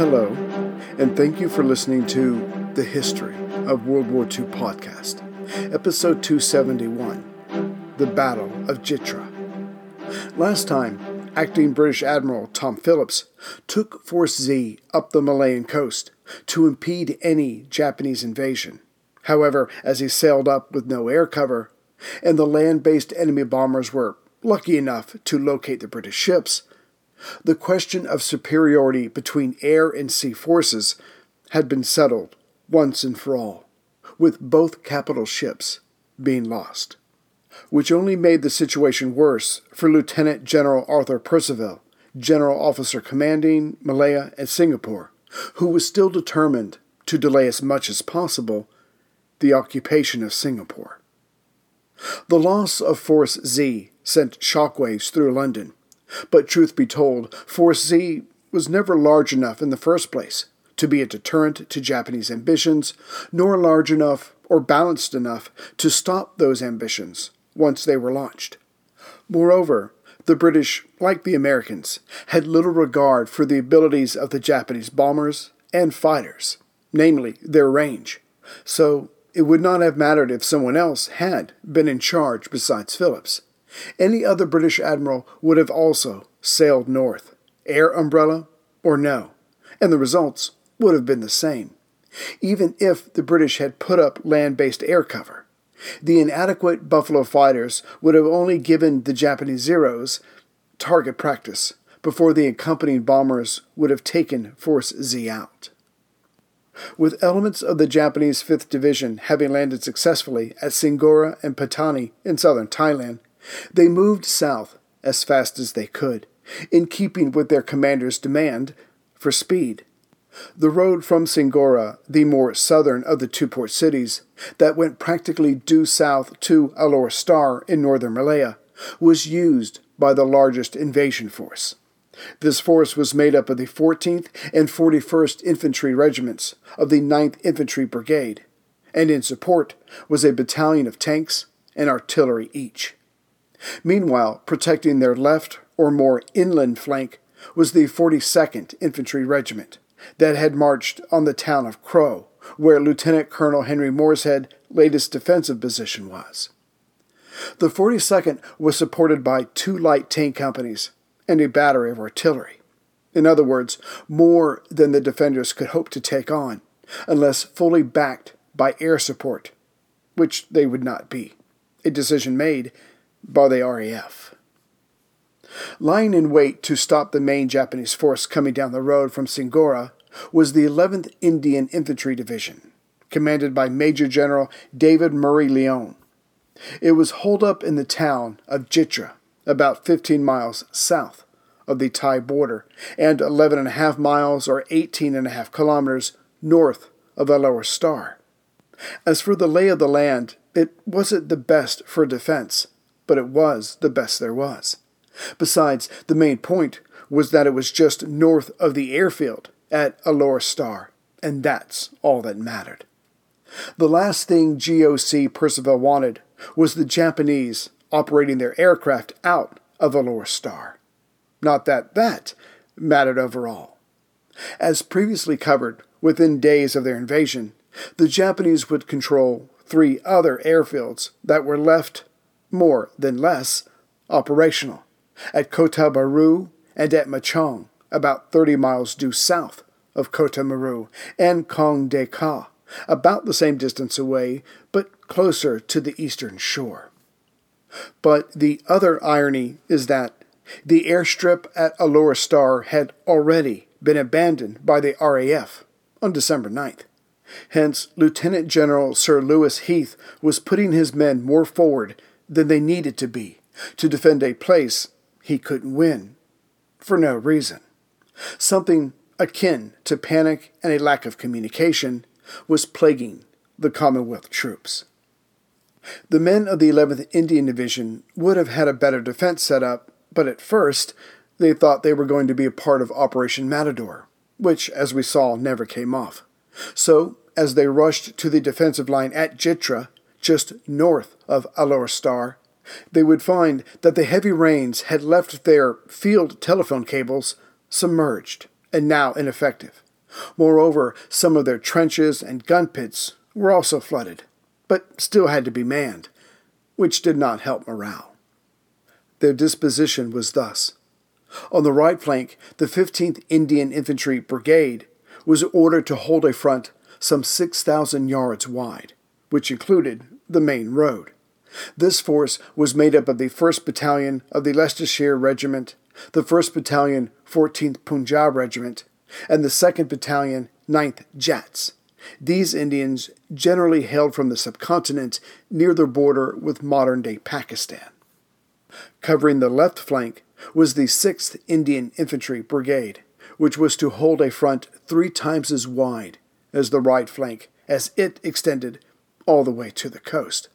Hello, and thank you for listening to the History of World War II podcast, episode 271 The Battle of Jitra. Last time, acting British Admiral Tom Phillips took Force Z up the Malayan coast to impede any Japanese invasion. However, as he sailed up with no air cover, and the land based enemy bombers were lucky enough to locate the British ships, the question of superiority between air and sea forces had been settled once and for all, with both capital ships being lost, which only made the situation worse for Lieutenant General Arthur Percival, General Officer commanding Malaya and Singapore, who was still determined to delay as much as possible the occupation of Singapore. The loss of Force Z sent shockwaves through London but truth be told, Force Z was never large enough in the first place to be a deterrent to Japanese ambitions, nor large enough or balanced enough to stop those ambitions once they were launched. Moreover, the British, like the Americans, had little regard for the abilities of the Japanese bombers and fighters, namely their range, so it would not have mattered if someone else had been in charge besides Phillips. Any other British admiral would have also sailed north, air umbrella or no, and the results would have been the same, even if the British had put up land based air cover. The inadequate Buffalo fighters would have only given the Japanese Zeros target practice before the accompanying bombers would have taken Force Z out. With elements of the Japanese 5th Division having landed successfully at Singora and Patani in southern Thailand, they moved south as fast as they could, in keeping with their commander's demand for speed. The road from Singora, the more southern of the two port cities, that went practically due south to Alor Star in northern Malaya, was used by the largest invasion force. This force was made up of the 14th and 41st Infantry Regiments of the 9th Infantry Brigade, and in support was a battalion of tanks and artillery each. Meanwhile, protecting their left or more inland flank was the 42nd Infantry Regiment that had marched on the town of Kroh, where Lieutenant Colonel Henry Moorhead's latest defensive position was. The 42nd was supported by two light tank companies and a battery of artillery. In other words, more than the defenders could hope to take on, unless fully backed by air support, which they would not be. A decision made by the RAF. Lying in wait to stop the main Japanese force coming down the road from Singora was the 11th Indian Infantry Division, commanded by Major General David Murray Lyon. It was holed up in the town of Jitra, about 15 miles south of the Thai border and 11 and a half miles or 18 and a half kilometers north of the Alor Star. As for the lay of the land, it wasn't the best for defense, but it was the best there was. Besides, the main point was that it was just north of the airfield at Alor Star, and that's all that mattered. The last thing GOC Percival wanted was the Japanese operating their aircraft out of Alor Star. Not that that mattered overall. As previously covered, within days of their invasion, the Japanese would control three other airfields that were left more than less, operational at Kota Baru and at Machang, about 30 miles due south of Kota Baru, and Gong Kedak, about the same distance away, but closer to the eastern shore. But the other irony is that the airstrip at Alor Star had already been abandoned by the RAF on December 9th, Hence, Lieutenant General Sir Lewis Heath was putting his men more forward than they needed to be to defend a place he couldn't win for no reason. Something akin to panic and a lack of communication was plaguing the Commonwealth troops. The men of the 11th Indian Division would have had a better defense set up, but at first they thought they were going to be a part of Operation Matador, which, as we saw, never came off. So, as they rushed to the defensive line at Jitra, just north of Alor Star, they would find that the heavy rains had left their field telephone cables submerged and now ineffective. Moreover, some of their trenches and gun pits were also flooded, but still had to be manned, which did not help morale. Their disposition was thus. On the right flank, the 15th Indian Infantry Brigade was ordered to hold a front some 6,000 yards wide, which included the main road. This force was made up of the 1st Battalion of the Leicestershire Regiment, the 1st Battalion, 14th Punjab Regiment, and the 2nd Battalion, 9th Jats. These Indians generally hailed from the subcontinent near the border with modern day Pakistan. Covering the left flank was the 6th Indian Infantry Brigade, which was to hold a front three times as wide as the right flank as it extended all the way to the coast.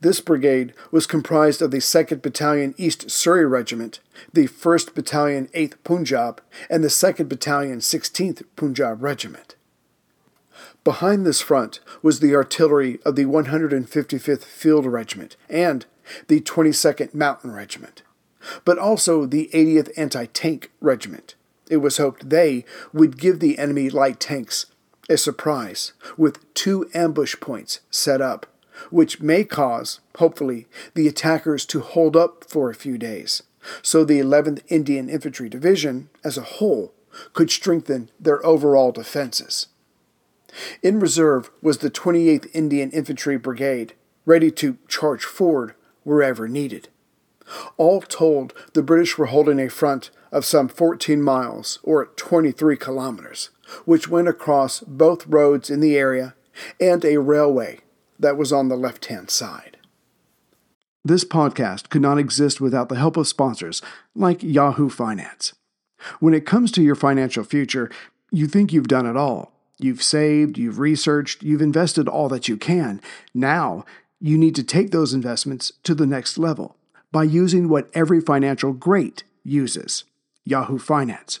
This brigade was comprised of the 2nd Battalion East Surrey Regiment, the 1st Battalion 8th Punjab, and the 2nd Battalion 16th Punjab Regiment. Behind this front was the artillery of the 155th Field Regiment and the 22nd Mountain Regiment, but also the 80th Anti Tank Regiment. It was hoped they would give the enemy light tanks a surprise with two ambush points set up which may cause, hopefully, the attackers to hold up for a few days, so the 11th Indian Infantry Division, as a whole, could strengthen their overall defenses. In reserve was the 28th Indian Infantry Brigade, ready to charge forward wherever needed. All told, the British were holding a front of some 14 miles, or 23 kilometers, which went across both roads in the area and a railway that was on the left hand side. This podcast could not exist without the help of sponsors like Yahoo Finance. When it comes to your financial future, you think you've done it all. You've saved, you've researched, you've invested all that you can. Now, you need to take those investments to the next level by using what every financial great uses Yahoo Finance.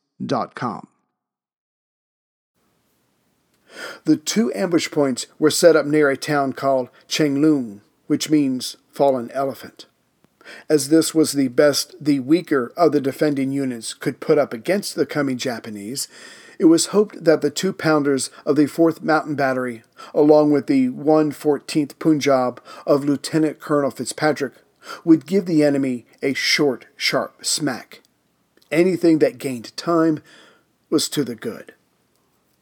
The two ambush points were set up near a town called Changlung, which means fallen elephant. As this was the best the weaker of the defending units could put up against the coming Japanese, it was hoped that the two pounders of the 4th Mountain Battery, along with the 114th Punjab of Lieutenant Colonel Fitzpatrick, would give the enemy a short, sharp smack. Anything that gained time was to the good.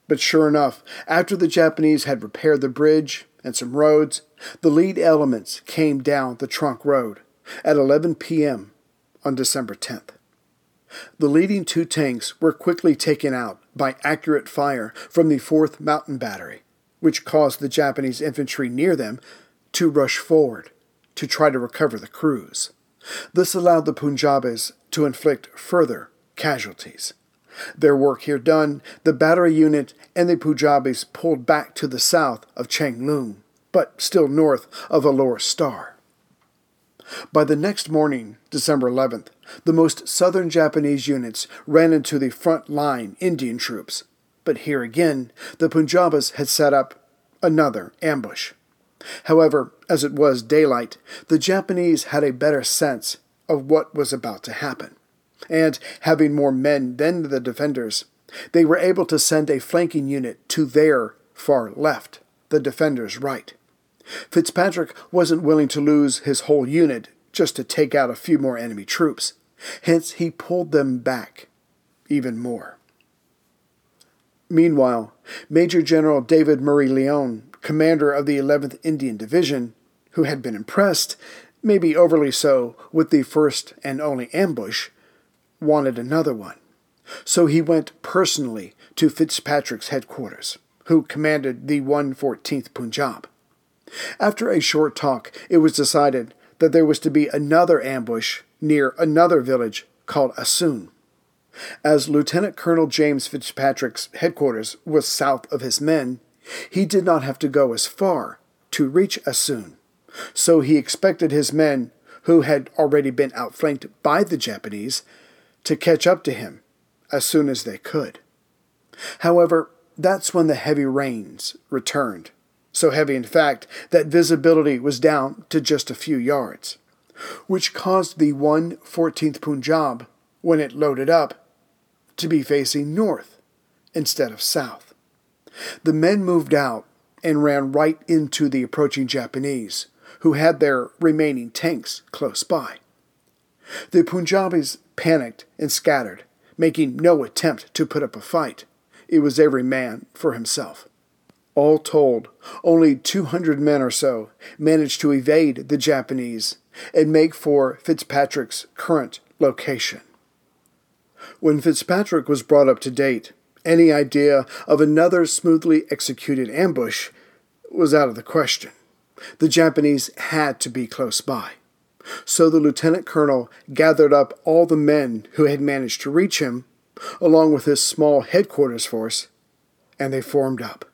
But sure enough, after the Japanese had repaired the bridge and some roads, the lead elements came down the trunk road at 11 p.m. on December 10th. The leading two tanks were quickly taken out by accurate fire from the 4th Mountain Battery, which caused the Japanese infantry near them to rush forward to try to recover the crews. This allowed the Punjabis to inflict further casualties. Their work here done, the battery unit and the Punjabis pulled back to the south of Changlung, but still north of Alor Star. By the next morning, December 11th, the most southern Japanese units ran into the front line Indian troops. But here again, the Punjabis had set up another ambush. However, as it was daylight, the Japanese had a better sense of what was about to happen. And having more men than the defenders, they were able to send a flanking unit to their far left, the defenders' right. Fitzpatrick wasn't willing to lose his whole unit just to take out a few more enemy troops. Hence, he pulled them back even more. Meanwhile, Major General David Murray Lyon, commander of the 11th Indian Division, who had been impressed, maybe overly so, with the first and only ambush, wanted another one. So he went personally to Fitzpatrick's headquarters, who commanded the 114th Punjab. After a short talk, it was decided that there was to be another ambush near another village called Asun. As Lieutenant Colonel James Fitzpatrick's headquarters was south of his men, he did not have to go as far to reach Asun, so he expected his men, who had already been outflanked by the Japanese, to catch up to him as soon as they could. However, that's when the heavy rains returned so heavy in fact that visibility was down to just a few yards, which caused the 114th Punjab, when it loaded up, to be facing north instead of south. The men moved out and ran right into the approaching Japanese, who had their remaining tanks close by. The Punjabis panicked and scattered, making no attempt to put up a fight. It was every man for himself. All told, only 200 men or so managed to evade the Japanese and make for Fitzpatrick's current location. When Fitzpatrick was brought up to date, any idea of another smoothly executed ambush was out of the question. The Japanese had to be close by. So the lieutenant colonel gathered up all the men who had managed to reach him, along with his small headquarters force, and they formed up.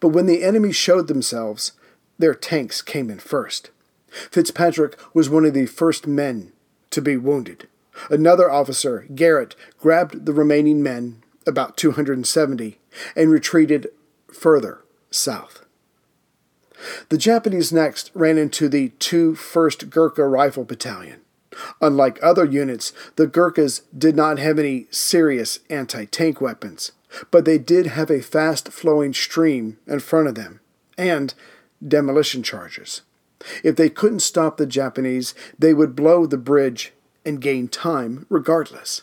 But when the enemy showed themselves, their tanks came in first. Fitzpatrick was one of the first men to be wounded. Another officer, Garrett, grabbed the remaining men, about 270, and retreated further south. The Japanese next ran into the 2 1st Gurkha Rifle Battalion. Unlike other units, the Gurkhas did not have any serious anti tank weapons, but they did have a fast flowing stream in front of them and demolition charges. If they couldn't stop the Japanese, they would blow the bridge and gain time regardless.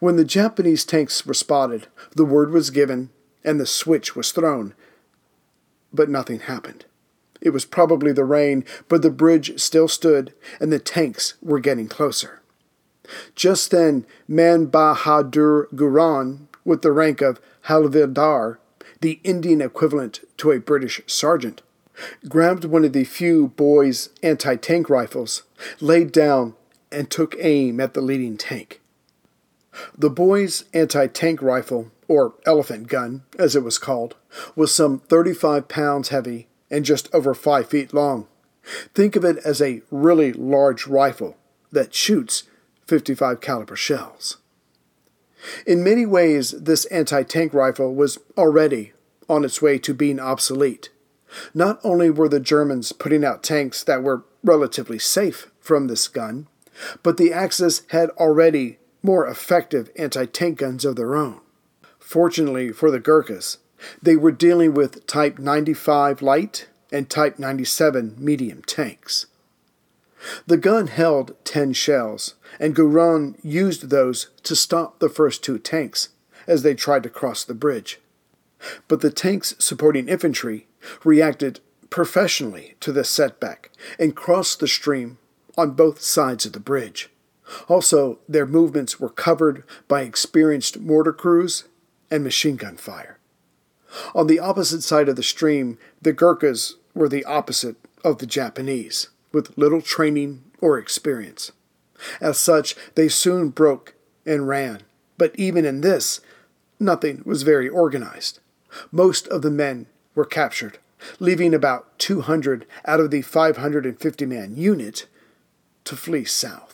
When the Japanese tanks were spotted, the word was given and the switch was thrown. But nothing happened. It was probably the rain, but the bridge still stood and the tanks were getting closer. Just then, Man Bahadur Guran, with the rank of Havildar, the Indian equivalent to a British sergeant, grabbed one of the few boys' anti tank rifles, laid down, and took aim at the leading tank. The boy's anti tank rifle, or elephant gun, as it was called, was some 35 pounds heavy and just over 5 feet long. Think of it as a really large rifle that shoots 55 caliber shells. In many ways, this anti tank rifle was already on its way to being obsolete. Not only were the Germans putting out tanks that were relatively safe from this gun, but the Axis had already more effective anti tank guns of their own. Fortunately for the Gurkhas, they were dealing with Type 95 light and Type 97 medium tanks. The gun held 10 shells, and Guran used those to stop the first two tanks as they tried to cross the bridge. But the tanks supporting infantry reacted professionally to this setback and crossed the stream on both sides of the bridge. Also, their movements were covered by experienced mortar crews and machine gun fire. On the opposite side of the stream, the Gurkhas were the opposite of the Japanese with little training or experience. As such, they soon broke and ran, But even in this, nothing was very organized. Most of the men were captured, leaving about 200 out of the 550 man unit to flee south.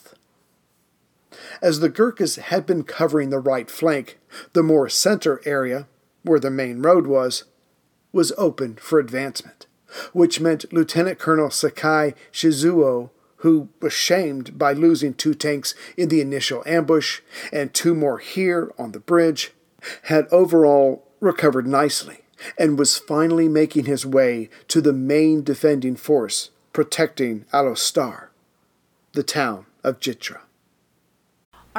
As the Gurkhas had been covering the right flank, the more center area, where the main road was, was open for advancement, which meant Lieutenant Colonel Saeki Shizuo, who was shamed by losing two tanks in the initial ambush and two more here on the bridge, had overall recovered nicely and was finally making his way to the main defending force protecting Alor Star, the town of Jitra.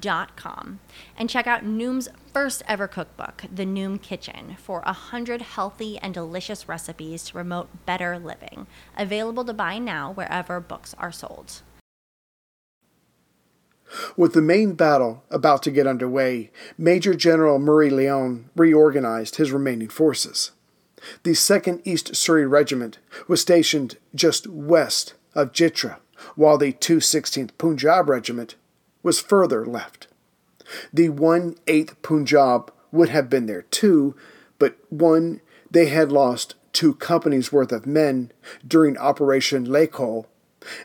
Dot com and check out Noom's first ever cookbook, The Noom Kitchen, for a hundred healthy and delicious recipes to promote better living. Available to buy now wherever books are sold. With the main battle about to get underway, Major General Murray Lyon reorganized his remaining forces. The 2nd East Surrey Regiment was stationed just west of Jitra, while the 216th Punjab Regiment was further left. The 1 8th Punjab would have been there too, but one, they had lost two companies' worth of men during Operation Laycol,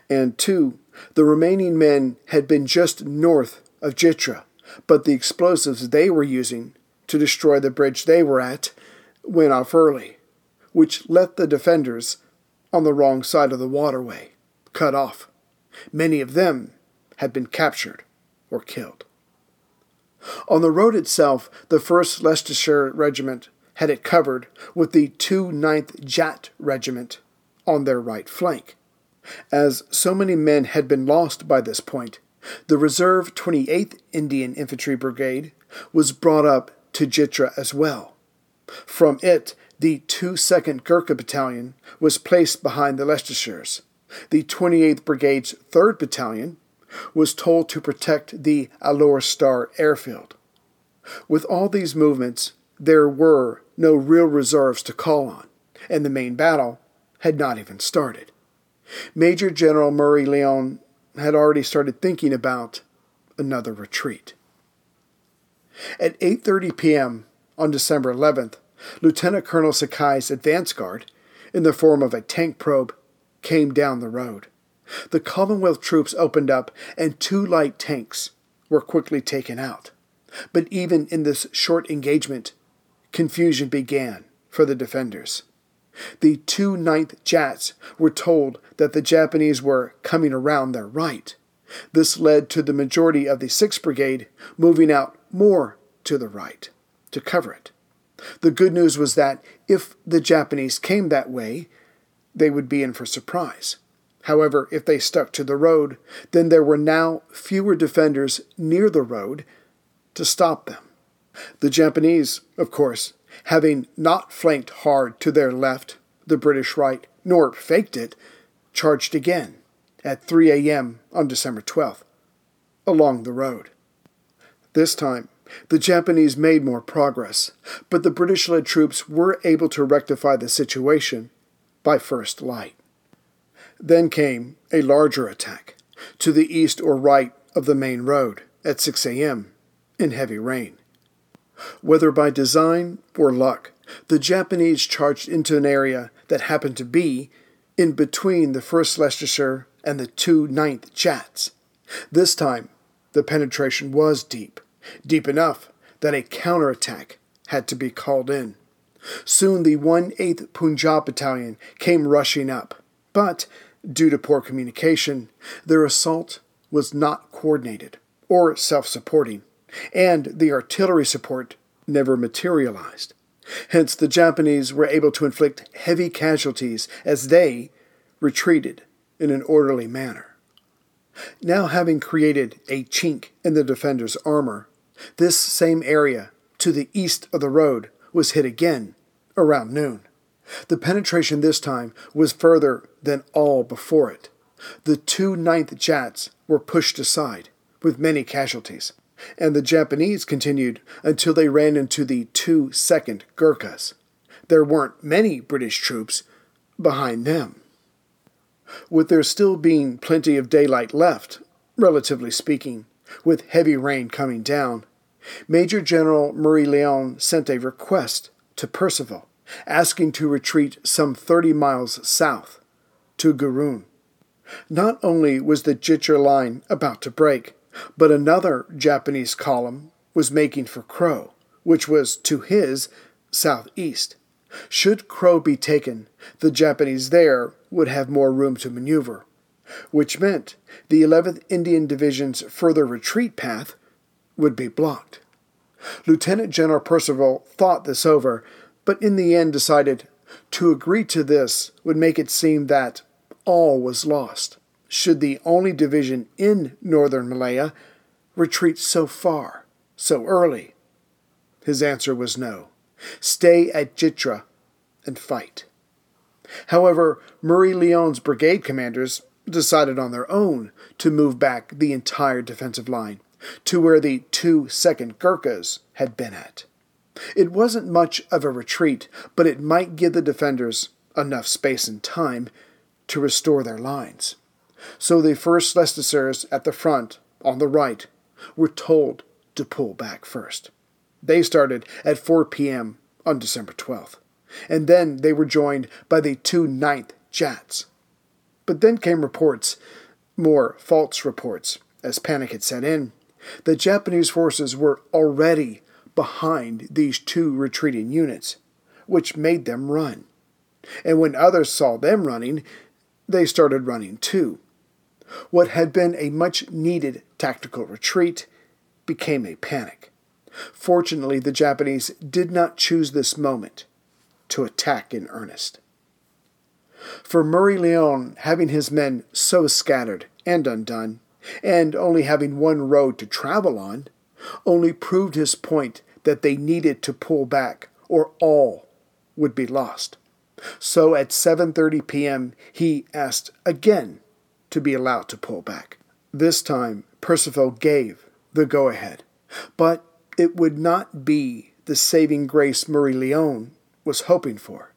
and two, the remaining men had been just north of Jitra, but the explosives they were using to destroy the bridge they were at went off early, which left the defenders on the wrong side of the waterway, cut off. Many of them had been captured or killed. On the road itself, the 1st Leicestershire Regiment had it covered with the 2 9th Jat Regiment on their right flank. As so many men had been lost by this point, the reserve 28th Indian Infantry Brigade was brought up to Jitra as well. From it, the 2nd Gurkha Battalion was placed behind the Leicestershires. The 28th Brigade's 3rd Battalion was told to protect the Alor Star airfield. With all these movements, there were no real reserves to call on, and the main battle had not even started. Major General Murray Lyon had already started thinking about another retreat. At 8:30 p.m. on December 11th, Lieutenant Colonel Saeki's advance guard, in the form of a tank probe, came down the road. The Commonwealth troops opened up, and two light tanks were quickly taken out. But even in this short engagement, confusion began for the defenders. The two ninth Jats were told that the Japanese were coming around their right. This led to the majority of the 6th Brigade moving out more to the right to cover it. The good news was that if the Japanese came that way, they would be in for surprise. However, if they stuck to the road, then there were now fewer defenders near the road to stop them. The Japanese, of course, having not flanked hard to their left, the British right, nor faked it, charged again at 3 a.m. on December 12th along the road. This time, the Japanese made more progress, but the British led troops were able to rectify the situation by first light. Then came a larger attack to the east or right of the main road at 6 a.m. in heavy rain. Whether by design or luck, the Japanese charged into an area that happened to be in between the 1st Leicestershire and the two Ninth Jats. This time, the penetration was deep, deep enough that a counterattack had to be called in. Soon the 1 8th Punjab Battalion came rushing up, but, due to poor communication, their assault was not coordinated or self supporting, and the artillery support never materialized. Hence, the Japanese were able to inflict heavy casualties as they retreated in an orderly manner. Now, having created a chink in the defender's armor, this same area to the east of the road was hit again around noon. The penetration this time was further than all before it. The two ninth Jats were pushed aside, with many casualties, and the Japanese continued until they ran into the two second Gurkhas. There weren't many British troops behind them. With there still being plenty of daylight left, relatively speaking, with heavy rain coming down, Major General Murray Lyon sent a request to Percival, asking to retreat some 30 miles south to Gurun. Not only was the Jitra line about to break, but another Japanese column was making for Kroh, which was to his southeast. Should Kroh be taken, the Japanese there would have more room to maneuver, which meant the 11th Indian Division's further retreat path would be blocked. Lieutenant General Percival thought this over, but in the end decided to agree to this would make it seem that all was lost should the only division in northern Malaya retreat so far, so early? His answer was no. Stay at Jitra and fight. However, Murray Lyon's brigade commanders decided on their own to move back the entire defensive line to where the two second Gurkhas had been at. It wasn't much of a retreat, but it might give the defenders enough space and time to restore their lines. So the first Leicesters at the front, on the right, were told to pull back first. They started at 4 p.m. on December 12th, and then they were joined by the two ninth Jats. But then came reports, more false reports, as panic had set in. The Japanese forces were already behind these two retreating units, which made them run. And when others saw them running, they started running too. What had been a much needed tactical retreat became a panic. Fortunately, the Japanese did not choose this moment to attack in earnest. For Murray Lyon, having his men so scattered and undone, and only having one road to travel on, only proved his point that they needed to pull back or all would be lost. So at 7:30 p.m. he asked again to be allowed to pull back. This time Percival gave the go ahead, but it would not be the saving grace Murray Lyon was hoping for.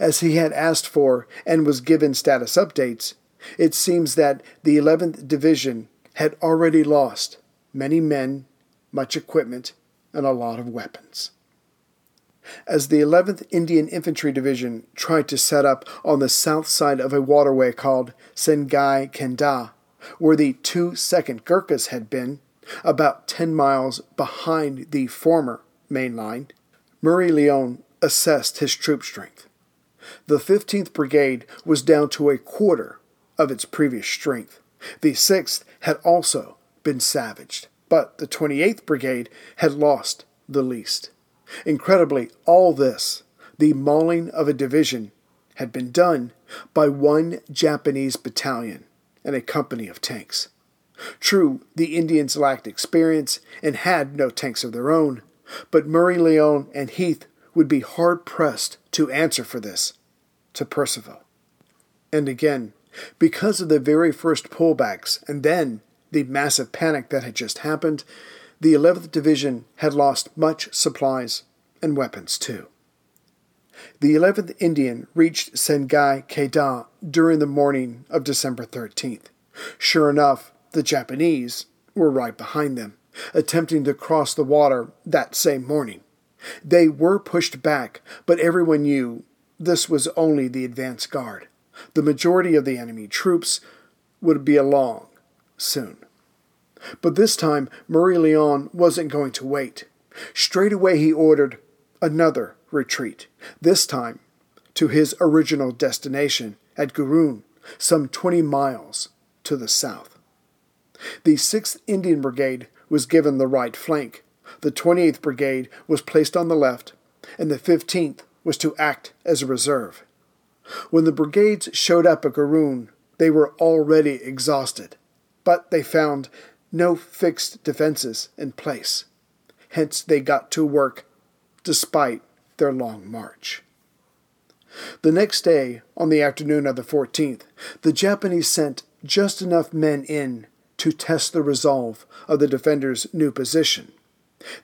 As he had asked for and was given status updates, it seems that the 11th Division had already lost many men, much equipment, and a lot of weapons. As the 11th Indian Infantry Division tried to set up on the south side of a waterway called Sengai Kenda, where the two second Gurkhas had been, about 10 miles behind the former main line, Murray Lyon assessed his troop strength. The 15th Brigade was down to a quarter of its previous strength. The 6th had also been savaged, but the 28th Brigade had lost the least. Incredibly, all this, the mauling of a division, had been done by one Japanese battalion and a company of tanks. True, the Indians lacked experience and had no tanks of their own, but Murray Lyon and Heath would be hard pressed to answer for this to Percival. And again, because of the very first pullbacks and then the massive panic that had just happened, the 11th Division had lost much supplies and weapons too. The 11th Indian reached Sengai Keda during the morning of December 13th. Sure enough, the Japanese were right behind them, attempting to cross the water that same morning. They were pushed back, but everyone knew this was only the advance guard. The majority of the enemy troops would be along soon. But this time, Murray Lyon wasn't going to wait. Straight away, he ordered another retreat, this time to his original destination at Gurun, some 20 miles to the south. The 6th Indian Brigade was given the right flank, the 28th Brigade was placed on the left, and the 15th was to act as a reserve. When the brigades showed up at Gurun, they were already exhausted, but they found no fixed defenses in place. Hence, they got to work despite their long march. The next day, on the afternoon of the 14th, the Japanese sent just enough men in to test the resolve of the defenders' new position.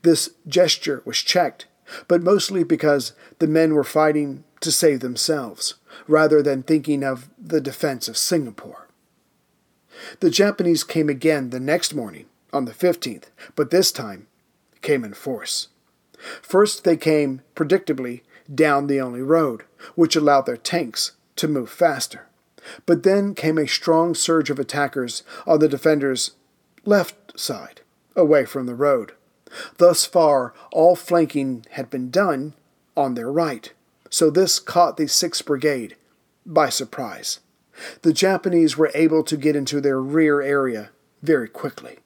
This gesture was checked, but mostly because the men were fighting to save themselves, rather than thinking of the defense of Singapore. The Japanese came again the next morning, on the 15th, but this time came in force. First, they came, predictably, down the only road, which allowed their tanks to move faster. But then came a strong surge of attackers on the defenders' left side, away from the road. Thus far, all flanking had been done on their right, so this caught the 6th Brigade by surprise. The Japanese were able to get into their rear area very quickly.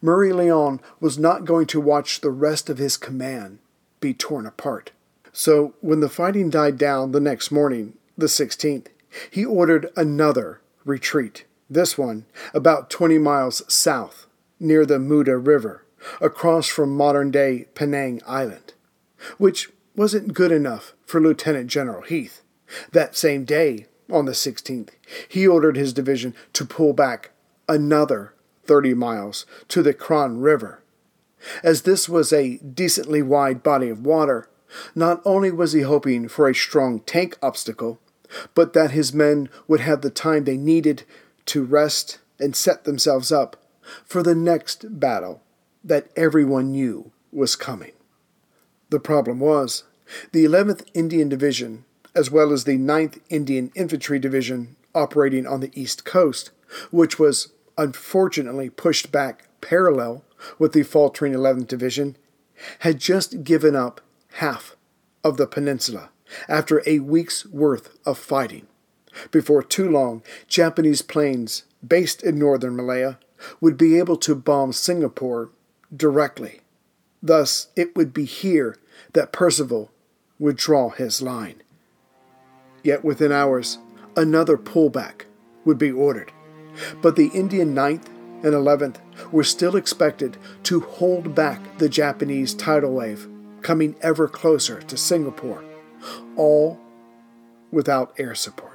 Murray Lyon was not going to watch the rest of his command be torn apart. So, when the fighting died down the next morning, the 16th, he ordered another retreat, this one about 20 miles south, near the Muda River, across from modern day Penang Island, which wasn't good enough for Lieutenant General Heath. That same day, on the 16th, he ordered his division to pull back another 30 miles to the Krian River. As this was a decently wide body of water, not only was he hoping for a strong tank obstacle, but that his men would have the time they needed to rest and set themselves up for the next battle that everyone knew was coming. The problem was, the 11th Indian Division, as well as the 9th Indian Infantry Division operating on the East Coast, which was unfortunately pushed back parallel with the faltering 11th Division, had just given up half of the peninsula after a week's worth of fighting. Before too long, Japanese planes based in northern Malaya would be able to bomb Singapore directly. Thus, it would be here that Percival would draw his line. Yet within hours, another pullback would be ordered. But the Indian 9th and 11th were still expected to hold back the Japanese tidal wave coming ever closer to Singapore, all without air support.